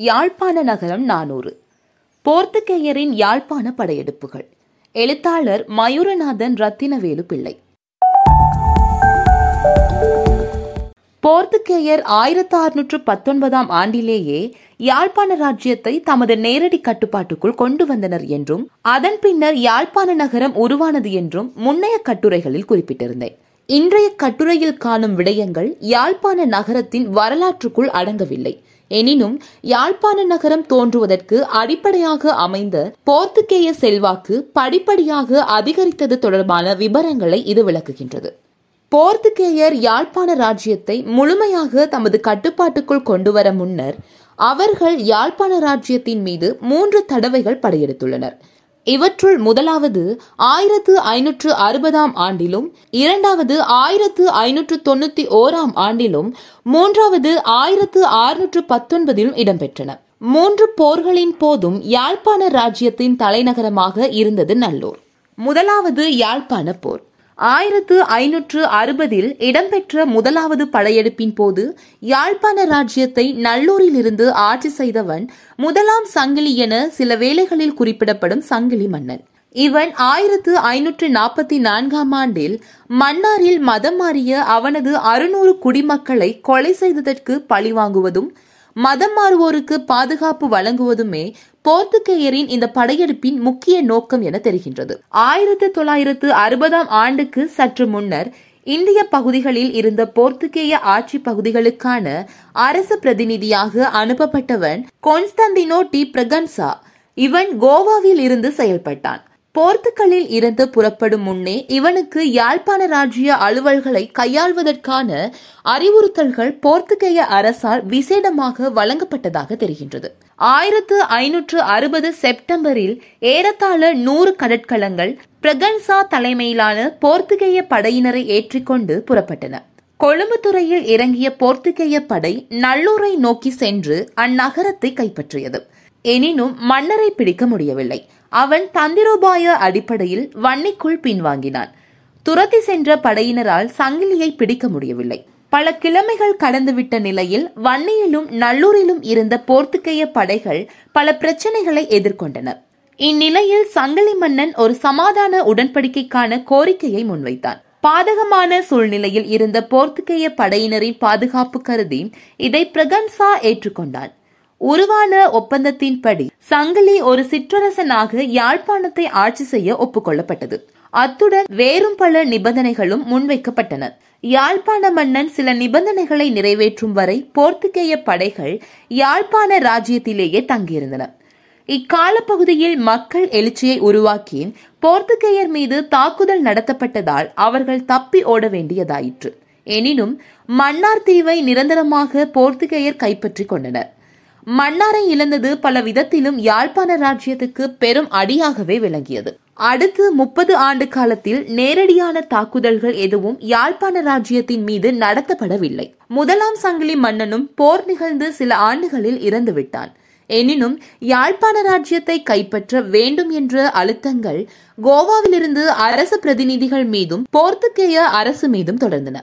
யாழ்ப்பாண நகரம் நானூறு. போர்த்துகேயரின் யாழ்ப்பாண படையெடுப்புகள். எழுத்தாளர் மயூரநாதன் ரத்தினவேலு பிள்ளை. போர்த்துகேயர் ஆயிரத்தி அறுநூற்று பத்தொன்பதாம் ஆண்டிலேயே யாழ்ப்பாண ராஜ்யத்தை தமது நேரடி கட்டுப்பாட்டுக்குள் கொண்டு வந்தனர் என்றும் அதன் பின்னர் யாழ்ப்பாண நகரம் உருவானது என்றும் முன்னைய கட்டுரைகளில் குறிப்பிட்டிருந்தேன். இன்றைய கட்டுரையில் காணும் விடயங்கள் யாழ்ப்பாண நகரத்தின் வரலாற்றுக்குள் அடங்கவில்லை. எனினும் யாழ்ப்பாண நகரம் தோன்றுவதற்கு அடிப்படையாக அமைந்த போர்த்துகேய செல்வாக்கு படிப்படியாக அதிகரித்தது தொடர்பான விவரங்களை இது விளக்குகின்றது. போர்த்துகேயர் யாழ்ப்பாண ராஜ்யத்தை முழுமையாக தமது கட்டுப்பாட்டுக்குள் கொண்டுவர முன்னர் அவர்கள் யாழ்ப்பாண ராஜ்யத்தின் மீது மூன்று தடவைகள் படையெடுத்துள்ளனர். இவற்றுள் முதலாவது ஆயிரத்து ஐநூற்று அறுபதாம் ஆண்டிலும் இரண்டாவது ஆயிரத்து ஐநூற்று தொண்ணூத்தி ஓராம் ஆண்டிலும் மூன்றாவது ஆயிரத்து அறுநூற்று பத்தொன்பதிலும் இடம்பெற்றன. மூன்று போர்களின் போதும் யாழ்ப்பாண ராஜ்யத்தின் தலைநகரமாக இருந்தது நல்லூர். முதலாவது யாழ்ப்பாண போர். ஆயிரத்து ஐநூற்று அறுபதில் இடம்பெற்ற முதலாவது படையெடுப்பின் போது யாழ்ப்பாண ராஜ்யத்தை நல்லூரிலிருந்து ஆட்சி செய்தவன் முதலாம் சங்கிலி என சில வேளைகளில் குறிப்பிடப்படும் சங்கிலி மன்னன். இவன் ஆயிரத்து ஐநூற்று நாற்பத்தி நான்காம் ஆண்டில் மன்னாரில் மதம் மாறிய அவனது அறுநூறு குடிமக்களை கொலை செய்ததற்கு பழிவாங்குவதும் மதம் மாறுவோருக்கு பாதுகாப்பு வழங்குவதுமே போர்த்துகேயரின் இந்த படையெடுப்பின் முக்கிய நோக்கம் என தெரிகின்றது. ஆயிரத்தி தொள்ளாயிரத்து அறுபதாம் ஆண்டுக்கு சற்று முன்னர் இந்திய பகுதிகளில் இருந்த போர்த்துகேய ஆட்சி பகுதிகளுக்கான அரசு பிரதிநிதியாக அனுப்பப்பட்டவன் கொன்ஸ்தந்தினோ டி பிரகன்சா. இவன் கோவாவில் இருந்து செயல்பட்டான். போர்த்துக்கலில் இருந்து புறப்படும் முன்னே இவனுக்கு யாழ்ப்பாண ராஜ்ய அலுவல்களை கையாள்வதற்கான அறிவுறுத்தல்கள் போர்த்துகேய அரசால் விசேடமாக வழங்கப்பட்டதாக தெரிகின்றது. ஆயிரத்து ஐநூற்று அறுபது செப்டம்பரில் ஏறத்தாழ நூறு கடற்கலங்கள் பிரகன்சா தலைமையிலான போர்த்துகேய படையினரை ஏற்றிக்கொண்டு புறப்பட்டன. கொழும்புத்துறையில் இறங்கிய போர்த்துகேய படை நல்லூரை நோக்கி சென்று அந்நகரத்தை கைப்பற்றியது. எனினும் மன்னரை பிடிக்க முடியவில்லை. அவன் தந்திரோபாய அடிப்படையில் வன்னிக்குள் பின்வாங்கினான். துரத்தி சென்ற படையினரால் சங்கிலியை பிடிக்க முடியவில்லை. பல கிழமைகள் கடந்துவிட்ட நிலையில் வன்னியிலும் நல்லூரிலும் இருந்த போர்த்துக்கேய படைகள் பல பிரச்சனைகளை எதிர்கொண்டன. இந்நிலையில் சங்கிலி மன்னன் ஒரு சமாதான உடன்படிக்கைக்கான கோரிக்கையை முன்வைத்தான். பாதகமான சூழ்நிலையில் இருந்த போர்த்துகேய படையினரின் பாதுகாப்பு கருதி இதை பிரகன்சா ஏற்றுக்கொண்டான். உருவான ஒப்பந்தத்தின்படி சங்கிலி ஒரு சிற்றரசனாக யாழ்ப்பாணத்தை ஆட்சி செய்ய ஒப்புக்கொள்ளப்பட்டது. அத்துடன் வேறும் பல நிபந்தனைகளும் முன்வைக்கப்பட்டன. யாழ்ப்பாண மன்னன் சில நிபந்தனைகளை நிறைவேற்றும் வரை போர்த்துகேய படைகள் யாழ்ப்பாண ராஜ்யத்திலேயே தங்கியிருந்தன. இக்காலப்பகுதியில் மக்கள் எழுச்சியை உருவாக்கி போர்த்துகேயர் மீது தாக்குதல் நடத்தப்பட்டதால் அவர்கள் தப்பி ஓட வேண்டியதாயிற்று. எனினும் மன்னார் தீவை நிரந்தரமாக போர்த்துகேயர் கைப்பற்றிக் கொண்டனர். மன்னாரை இழந்தது பல விதத்திலும் யாழ்ப்பாண ராஜ்யத்துக்கு பெரும் அடியாகவே விளங்கியது. அடுத்து முப்பது ஆண்டு காலத்தில் நேரடியான தாக்குதல்கள் எதுவும் யாழ்ப்பாண ராஜ்யத்தின் மீது நடத்தப்படவில்லை. முதலாம் சங்கிலி மன்னனும் போர் நிகழ்ந்து சில ஆண்டுகளில் இறந்துவிட்டான். எனினும் யாழ்ப்பாண ராஜ்யத்தை கைப்பற்ற வேண்டும் என்ற அழுத்தங்கள் கோவாவிலிருந்து அரசு பிரதிநிதிகள் மீதும் போர்த்துக்கேய அரசு மீதும் தொடர்ந்தன.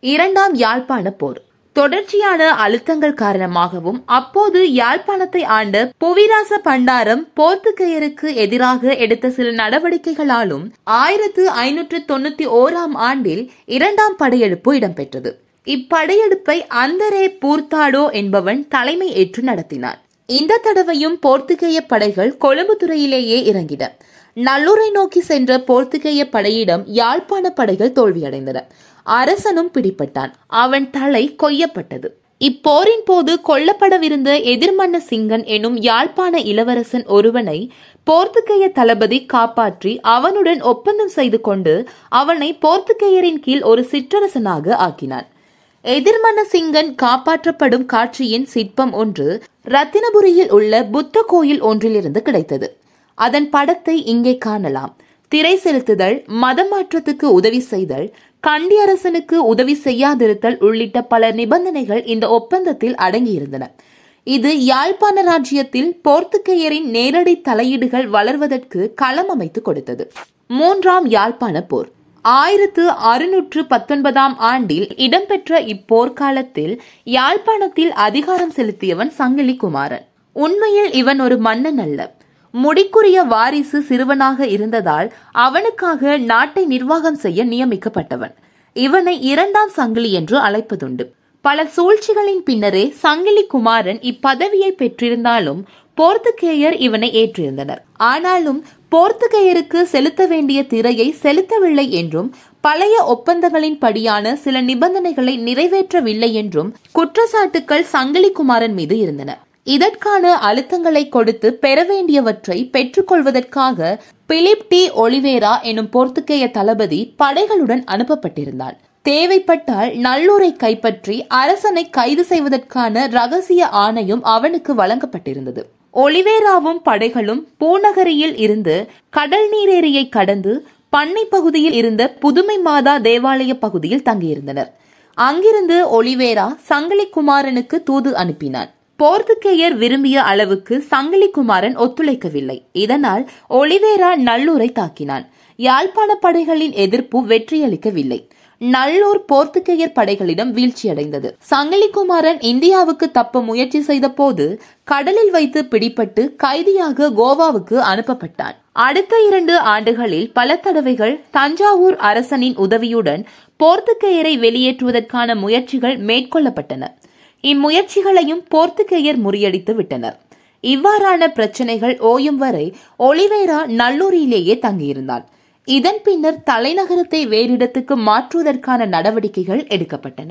இரண்டாம் யாழ்ப்பாண போர். தொடர்ச்சியான அழுத்தங்கள் காரணமாகவும் அப்போது யாழ்ப்பாணத்தை ஆண்ட புவிராச பண்டாரம் போர்த்துகேயருக்கு எதிராக எடுத்த சில நடவடிக்கைகளாலும் ஆயிரத்து ஐநூற்று தொண்ணூத்தி ஓராம் ஆண்டில் இரண்டாம் படையெடுப்பு இடம்பெற்றது. இப்படையெடுப்பை அந்தரே பூர்த்தாடோ என்பவன் தலைமை ஏற்று நடத்தினார். இந்த தடவையும் போர்த்துகேய படைகள் கொழும்புத்துறையிலேயே இறங்கின. நல்லூரை நோக்கி சென்ற போர்த்துகேய படையிடம் யாழ்ப்பாண படைகள் தோல்வியடைந்தன. அரசனும் பிடிப்பட்டான் அவன் தலை கொய்யப்பட்டது. இப்போரின் போது கொல்லப்படவிருந்த எதிர்மன்ன சிங்கன் எனும் யாழ்ப்பாண இளவரசன் ஒருவனை போர்த்துகேய தளபதி காப்பாற்றி அவனுடன் ஒப்பந்தம் செய்து கொண்டு அவனை போர்த்துகேயரின் கீழ் ஒரு சிற்றரசனாக ஆக்கினான். எதிர்மன்ன சிங்கன் காப்பாற்றப்படும் காட்சியின் சிற்பம் ஒன்று ரத்தினபுரியில் உள்ள புத்த கோயில் ஒன்றிலிருந்து கிடைத்தது. அதன் படத்தை இங்கே காணலாம். திரை செலுத்துதல் மதமாற்றத்துக்கு உதவி செய்தல் கண்டி அரசனுக்கு உதவி செய்யாதிருத்தல் உள்ளிட்ட பல நிபந்தனைகள் இந்த ஒப்பந்தத்தில் அடங்கியிருந்தன. இது யாழ்ப்பாண ராஜ்யத்தில் போர்த்துக்கேயரின் நேரடி தலையீடுகள் வளர்வதற்கு களம் அமைத்து கொடுத்தது. மூன்றாம் யாழ்ப்பாண போர். ஆயிரத்து அறுநூற்று பத்தொன்பதாம் ஆண்டில் இடம்பெற்ற இப்போர்க்காலத்தில் யாழ்ப்பாணத்தில் அதிகாரம் செலுத்தியவன் சங்கிலி குமாரன் உண்மையில் இவன் ஒரு மன்னன் அல்ல. முடிக்குரிய வாரிசு சிறுவனாக இருந்ததால் அவனுக்காக நாட்டை நிர்வாகம் செய்ய நியமிக்கப்பட்டவன். இவனை இரண்டாம் சங்கிலி என்று அழைப்பதுண்டு. பல சூழ்ச்சிகளின் பின்னரே சங்கிலி குமாரன் இப்பதவியை பெற்றிருந்தாலும் போர்த்துகேயர் இவனை ஏற்றிருந்தனர். ஆனாலும் போர்த்துகேயருக்கு செலுத்த வேண்டிய திரையை செலுத்தவில்லை என்றும் பழைய ஒப்பந்தங்களின் படியான சில நிபந்தனைகளை நிறைவேற்றவில்லை என்றும் குற்றச்சாட்டுக்கள் சங்கிலிக்குமாரன் மீது இருந்தன. இதற்கான அழுத்தங்களை கொடுத்து பெற வேண்டியவற்றை பெற்றுக்கொள்வதற்காக பிலிப் டி. ஒலிவேரா எனும் போர்த்துகேய தளபதி படைகளுடன் அனுப்பப்பட்டிருந்தான் தேவைப்பட்டால் நல்லூரை கைப்பற்றி அரசனை கைது செய்வதற்கான ரகசிய ஆணையும் அவனுக்கு வழங்கப்பட்டிருந்தது. ஒளிவேராவும் படைகளும் பூநகரியில் இருந்து கடல் நீரேரியை கடந்து பண்ணை பகுதியில் இருந்த புதுமை மாதா தேவாலய பகுதியில் தங்கியிருந்தனர். அங்கிருந்து ஒளிவேரா சங்கிலி குமாரனுக்கு தூது அனுப்பினான். போர்த்துக்கேயர் விரும்பிய அளவுக்கு சங்கிலி குமாரன் ஒத்துழைக்கவில்லை. இதனால் ஒளிவேரா நல்லூரை தாக்கினான். யாழ்ப்பாண படைகளின் எதிர்ப்பு வெற்றியளிக்கவில்லை. நல்லூர் போர்த்துகேயர் படைகளிடம் வீழ்ச்சியடைந்தது. சங்கிலிகுமாரன் இந்தியாவுக்கு தப்ப முயற்சி செய்த போது கடலில் வைத்து பிடிபட்டு கைதியாக கோவாவுக்கு அனுப்பப்பட்டான். அடுத்த இரண்டு ஆண்டுகளில் பல தடவைகள் தஞ்சாவூர் அரசனின் உதவியுடன் போர்த்துகேயரை வெளியேற்றுவதற்கான முயற்சிகள் மேற்கொள்ளப்பட்டன. இம்முயற்சிகளையும் போர்த்துகேயர் முறியடித்து விட்டனர். இவ்வாறான பிரச்சனைகள் ஓயும் வரை ஒலிவேரா நல்லூரிலேயே தங்கியிருந்தான். இதன் பின்னர் தலைநகரத்தை வேறிடத்துக்கு மாற்றுவதற்கான நடவடிக்கைகள் எடுக்கப்பட்டன.